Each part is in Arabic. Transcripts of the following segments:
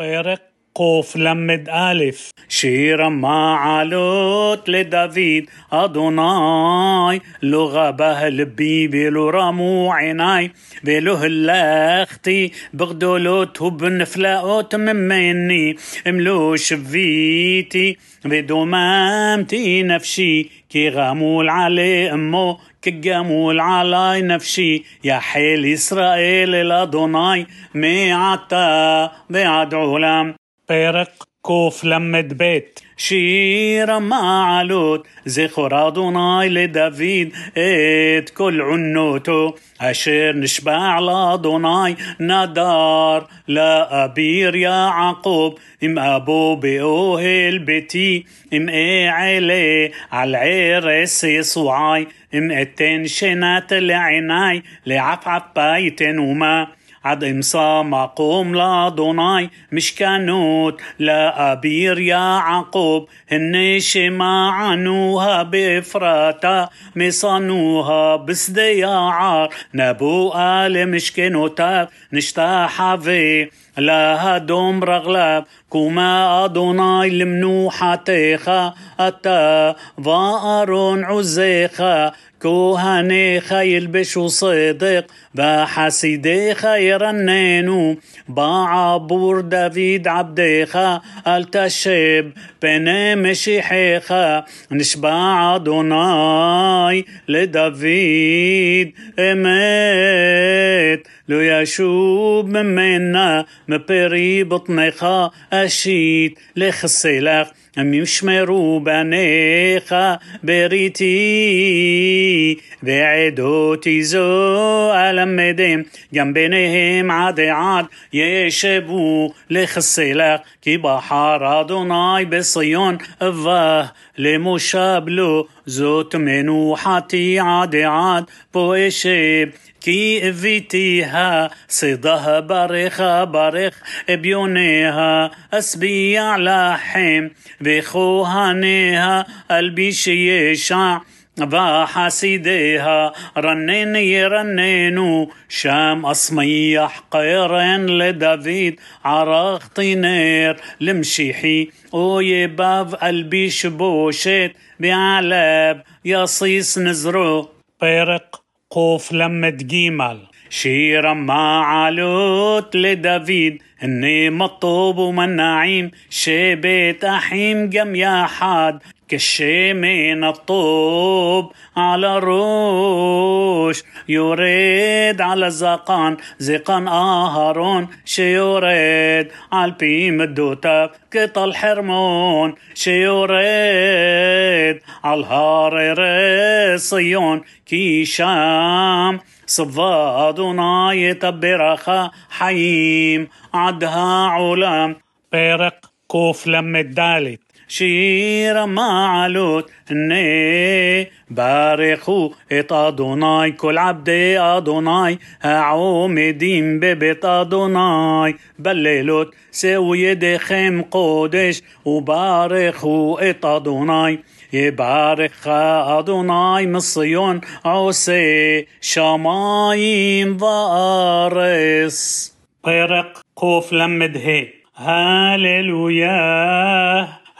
Vad är det? פרק קל"א שיר המעלות לדוד אדוני לא רבה לבי ולא רמו עיניי ולא הלכתי בגדולות ובנפלאות ממני אם לא שביתי ודוממתי נפשי כי גמול עלי אמו كجمول علي نفسي يا حيل إسرائيل الأدوناي معتا بعد علام طارق كوف لمة بيت شيرا مع علوت زخراد وناي لدافيد. ات كل عنوتو أشير نشبع لأدوناي نادار لأبير يا عقوب. إم أبو بأوهل بيتي. إم إيه علي على العرس يسوعاي إم اتن شنات لعيناي لعفعف بايتن وما. لا أبير يا عقوب هنش ما عنوها بفراتا مصانوها بسدي عار. نبو آل مشكنوتا نشتا في لا هدوم رغلب كما أدوناي لمنوحتيخ أتا وأرون عزيخ. كهنيخ يلبشوا صدق بحسيديخ يرننوا بعبور دافيد عبديخ. التشب بني مشيحيخ. نشبع أدوناي لدافيد. امت لو يشوب منا מפרי בוטניך אשית לחסלך. הם ישמרו בניך בריתי, ועדותי זו אלמדם, גם ביניהם עד עד ישבו לחסלך, כי בחר אדוני בציון אבה למושב לו, זאת מנוחתי עד עד פה אשב. כי הבאתיה, שדה ברך ברך אביוניה, אשביע לחם, וכהניה אלביש ישע וחסידיה רנן ירננו שם אסמיח קרן לדוד ערכתי נר למשיחי אויביו אלביש בושת ועליו יסיס נזרו פרק קל"ג שירה מעלות לדוד معلوت لدافيد اني مطوب ومناعيم شبيت أحيم جم يا حاد. كشي من الطوب على روش يريد على زقان زقان اهرون شيوريد على بيم الدوتاب كطل حرمون شيوريد على الهار صيون كي شام صفا أدوناي تبرخا حيم عدها علام פרק קל"ד שיר המעלות הנה ברכו את אדוני כל עבדי אדוני העומדים בבית אדוני בלילות שאו ידיכם קודש וברכו את אדוני يبارك أدوناي من صيون عوسي شمايم وارس פרק קל"ה הללויה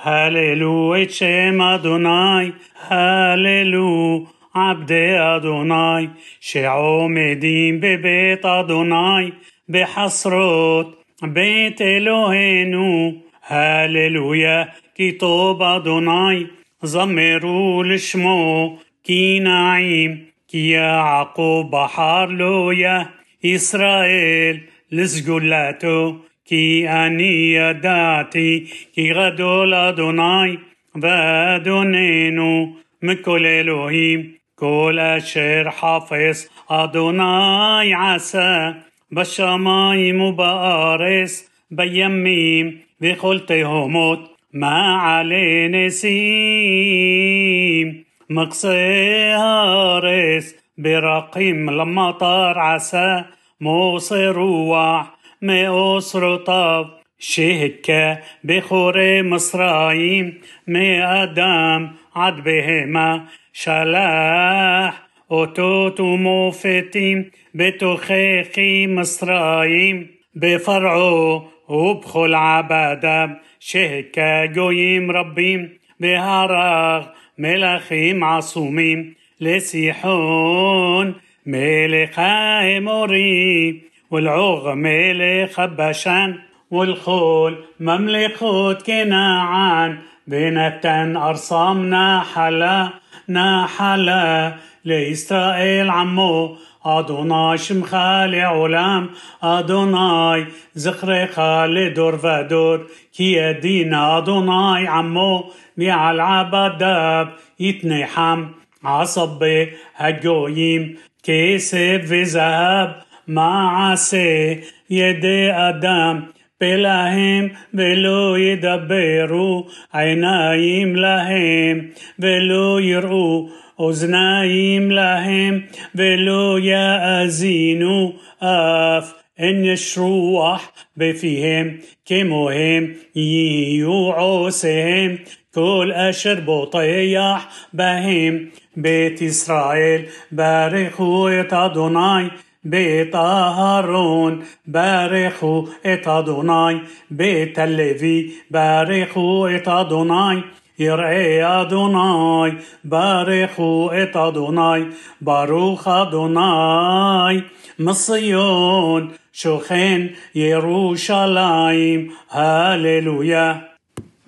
הללו את שם אדוני הללו עבדי אדוני שעומדים בבית אדוני בחסרות בית אלוהינו הללויה כי טוב אדוני زمروا لشمو كي نعيم كي يعقوب بحر لويا إسرائيل לסגולתו, כי אני ידעתי, כי גדול אדוני ואדוננו מכל אלוהים, כל אשר חפש אדוני עשה בשמיים ובארץ, בימים וכל תהומות, מעלה נסים, מקצה הארץ, ברקים למטר עשה عسى موصي روح مئوس رطب شهكة بخوري مصرايم مي أدم عد بهما شلاح أوتوت وموفتيم بتوخيخي مصرايم بفرعو ובכל עבדיו שהכה גויים רבים והרג מלכים עצומים לסיחון ملك האמורי والعوغ ملك بشان والخول مملكوت كنعان بنتن أرصامنا حلا نحلا لإسرائيل عمو أدوناي شمخا لعلام أدوناي زخرخ لدور ودور كي يدين أدوناي عمو معل عبداب يتنحم عصب هجويم כסף וזהב מעשה ידי אדם, פה להם ולא ידברו, עיניים להם ולא יראו, אוזניים להם ולא יאזינו אף. אין יש רוח בפיהם, כמוהם יהיו עושיהם, כל אשר בוטח בהם בית ישראל ברכו את אדוני בית אהרון ברכו את אדוני בית הלוי ברכו את אדוני יראי אדוני ברכו את אדוני ברוך אדוני מציון שוכן ירושלים הללויה.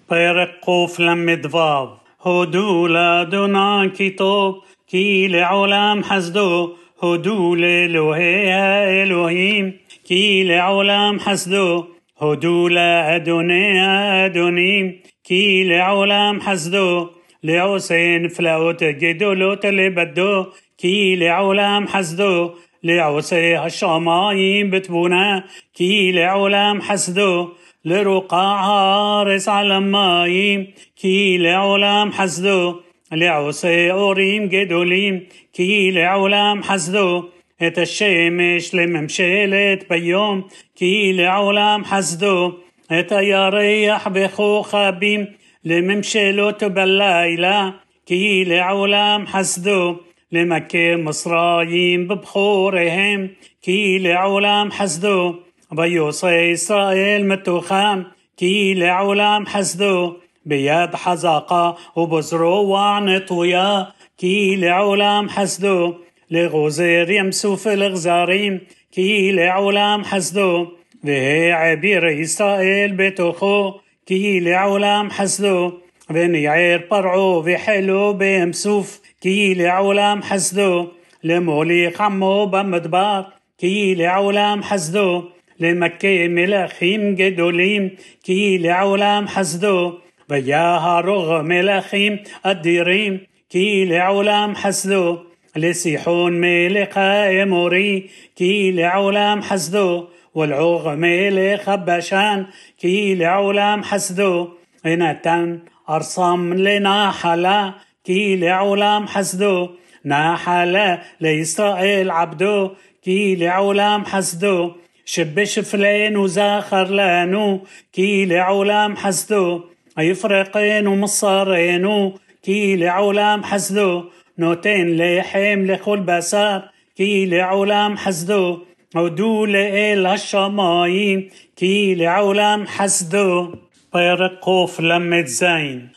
פרק קל"ו הודו לאדוני כי טוב כי לעולם חסדו הודו לאלוהי האלוהים כי לעולם חסדו הודו לאדוני האדונים כי לעולם חסדו לעושה נפלאות גדולות לבדו כי לעולם חסדו לעושה השמיים בתבונה כי לעולם חסדו لرقع حارس على مايم كي لعلام حسدو لعوسي أوريم جدوليم كي لعلام حسدو את השמש לממשלת ביום, כי לעולם חסדו, את הירח בכוכבים, לממשלות בלילה, כי לעולם חסדו, למכה מצרים בבחוריהם, כי לעולם חסדו. ויוסי ישראל מתוכם כי לעולם חסדו ביד חזקה ובזרוע נטויה כי לעולם חסדו לגוזר ים סוף לגזרים כי לעולם חסדו והעביר ישראל בתוכו כי לעולם חסדו וניער פרעו וחילו בים סוף כי לעולם חסדו למוליך עמו במדבר כי לעולם חסדו למכה מלכים גדולים, כי לעולם חסדו. ויהרוג מלכים אדירים, כי לעולם חסדו. לסיחון מלך האמורי, כי לעולם חסדו. ולעוג מלך הבשן, כי לעולם חסדו. ונתן ארסם לנחלה, כי לעולם חסדו. נחלה לישראל עבדו, כי לעולם חסדו. شبش فلين وزاخر لانو كي لعولام حسدو يفرقين ومصارينو كي لعولام حسدو نوتين ليحيم لخول بسار كي لعولام حسدو أو دول ايل هالشمايم كي لعولام حسدو طير قوف لمة زين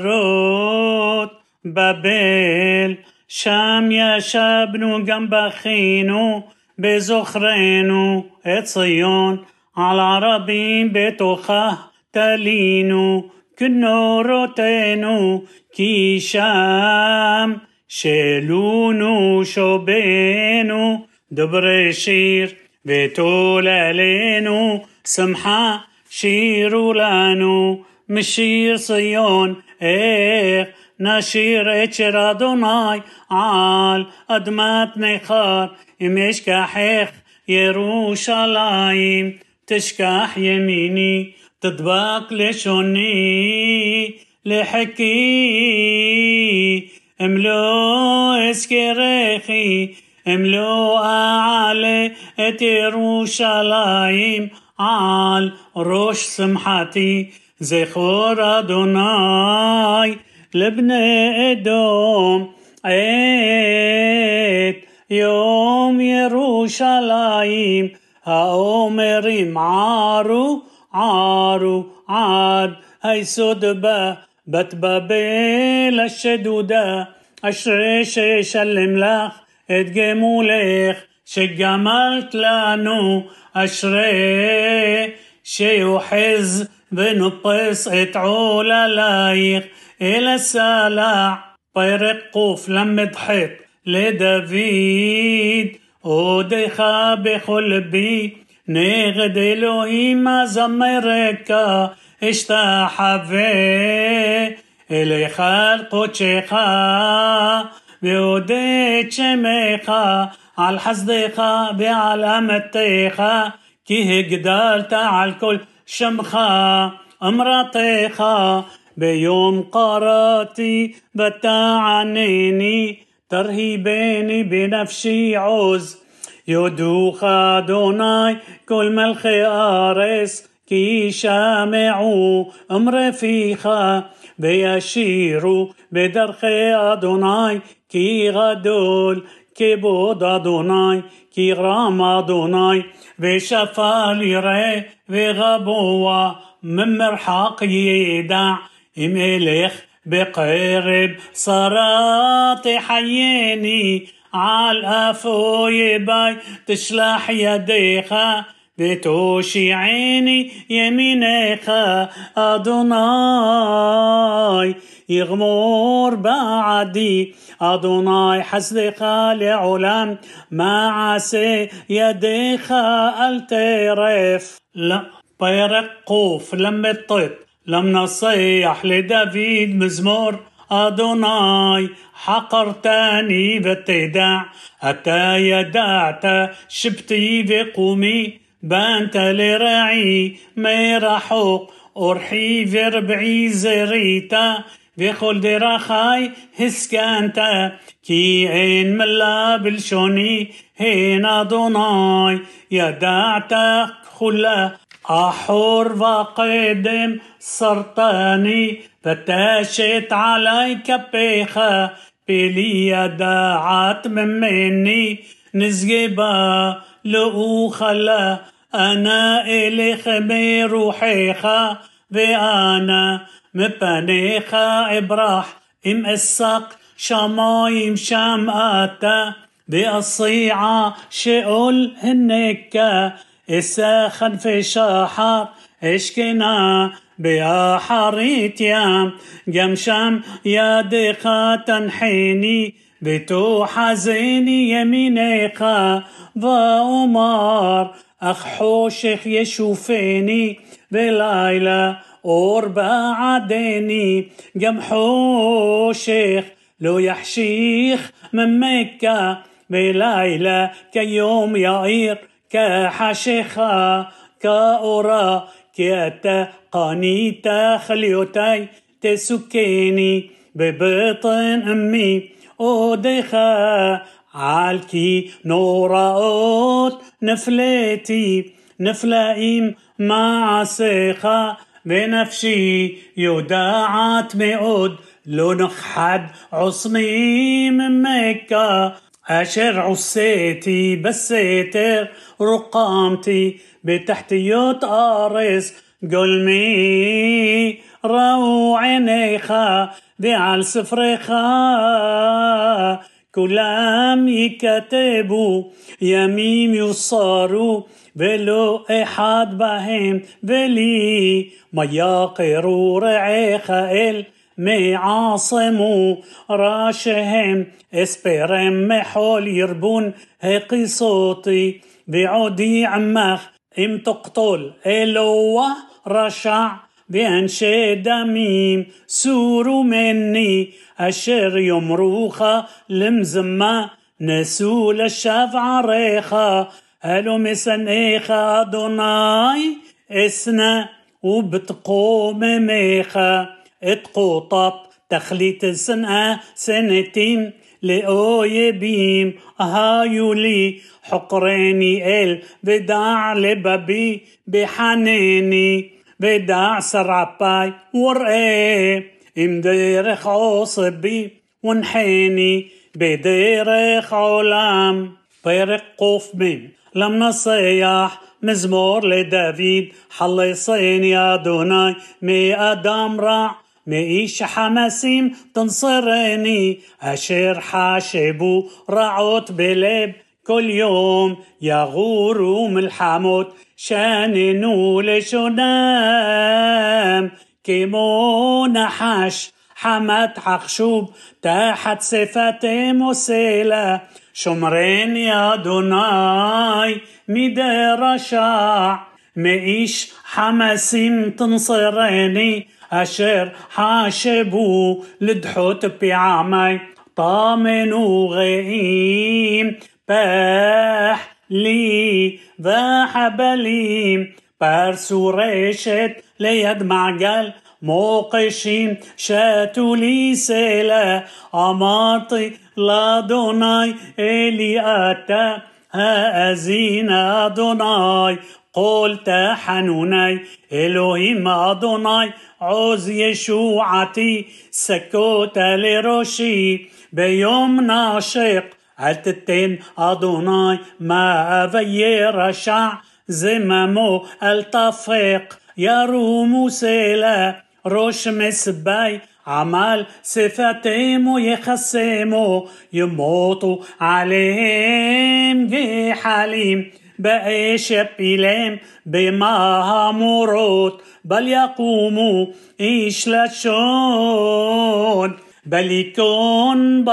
عالنهاروت بابيل شام يا شابنو جنب خينو בזוכרנו את ציון, על ערבים בתוכה תלינו, כנורותינו, כי שם שלונו שובנו, دبر شير بيتول علينو سمحة شيرو لانو مشير صيون ايه نشير اتشر ادوناي عال ادمات نخار مشكحيخ يروشلايم تشكح يميني تطبق لشوني لحكي املو اسكريخي املو على تيروشلايم عال روش سمحتي زخور أدوناي لبني إدوم عيد יום ירושלים האומרים ערו ערו עד היסוד בה בת בבל השדודה אשרי שישלם לך את גמולך שגמלת לנו אשרי שיוחז ונופס את עוללייך אל הסלע פרק קוף ל"ח לדוד אודך בכל בי נגד אלוהים הזמרק אשתחווה אליך על קודשך ועודד שמך על חסדך ועל אמתך כי הגדלת על כל שמך אמרתך ביום קראתי ותענני תרהיבני בנפשי עוז יודוך אדוני כל מלכי ארץ כי שמעו אמרי פיך וישירו בדרכי אדוני כי גדול כבוד אדוני כי רם אדוני ושפל יראה וגבוה ממרחק ידע אם אלך بقرب صلاة حييني على أفوي باي تشلح يديك بتوشي عيني يمينك أدوناي يغمور بعدي أدوناي حسدك لعلام ما عسى يديك אל תרף פרק קוף למד טית למנצח לדוד מזמור אדוני חקרתני ותדע אתה ידעת שבתי וקומי בנתה לרעי מרחוק ארחי ורבעי זרית וכל דרכי הסכנתה כי אין מלה בלשוני הן אדוני يدعتك خلا أحور وقدم سرطاني فتاشت علي كبيخة بلي داعت مني. نزجبا لو خلا أنا إليخ بروحيخا وأنا مبنيخا إبراح إم السق شمايم شمعتا بأصيعة شئول هنكا الساخن في شحر إشكنا بأحريت يام جمشم يدك تنحيني بتو حزيني يمينك وأمر أخ حوشك يشوفيني. بليلة أور بعدني جم حوشك לא יחשיך ממך. ולילה כיום יאיר. כחשיכה כאורה כי אתה קנית כליותי תסכני בבטן אמי. אודך על כי נוראות נפלאתי נפלאים מעשיך بنفسي يودعت مئود. لو نخحد عصمي من مكة أشر عصيتي بسيتر رقامتي بتحتيوت أرس قلمي رو عينيخا دي على سفرخا كلام يكتبوا يميم يصاروا ולא אחד בהם, ולי ما יעקרו رعيخا אל מעצמו ראשיהם אספרם מחול ירבון הקיסותי بعودي عمخ ام تقتل الوه رشع بأنشي دميم سوروا مني أشر يمروخا لمزمة نسول الشفع ريخا هلو مسنيخا أدوناي اسنا وبتقوم ميخا اتقوطت تخليت السنة سنتين لأويبيم هايو لي حقريني إل بدع لبابي بحنيني. بدع سرعباي ورقي إم ديرخ عصبي ونحيني. بديرخ عولام بيرق قوف مين لما صيح مزمور لدافيد. حلصين يا دوناي مي أدم رع מאיש חמסים תנסרני, אשר חשבו רעות בלב, כל יום יגורו מלחמות, שננו לשונם, כמו נחש חמת עכשוב, תחת שפתם עושה לה, שומרני אדוני מידי רשע, מאיש חמסים תנסרני, أشر حاشبو لدحوت بعمي طامنو غيم باح لي وحبليم פרשו רשת ליד מעגל מוקשים שתו לי סלה אמרתי לאדוני אלי אתה. האזינה אדוני קול תחנוני אלוהים אדוני עוז ישועתי סכותה לראשי ביום נשק אל תתן אדוני מאויי רשע زمامو ألتفق يروم سيلا روش مسباي عمل صفتهم يخسموا يموتوا عليهم جحاليم بايش بيلم بمهامورot بل يقوموا إيش لشون بل يكون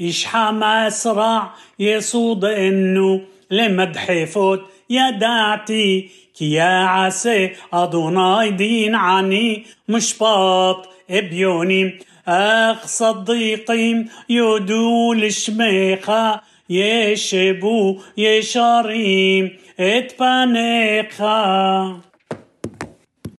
إيش حماس رع يصود إنه لمدحفوت يدعتي كي كيا عسي أدوناي دين عني مشباط ابيوني أخ صديقي يدول لشميخة يشبو يشاريم اتبانيخة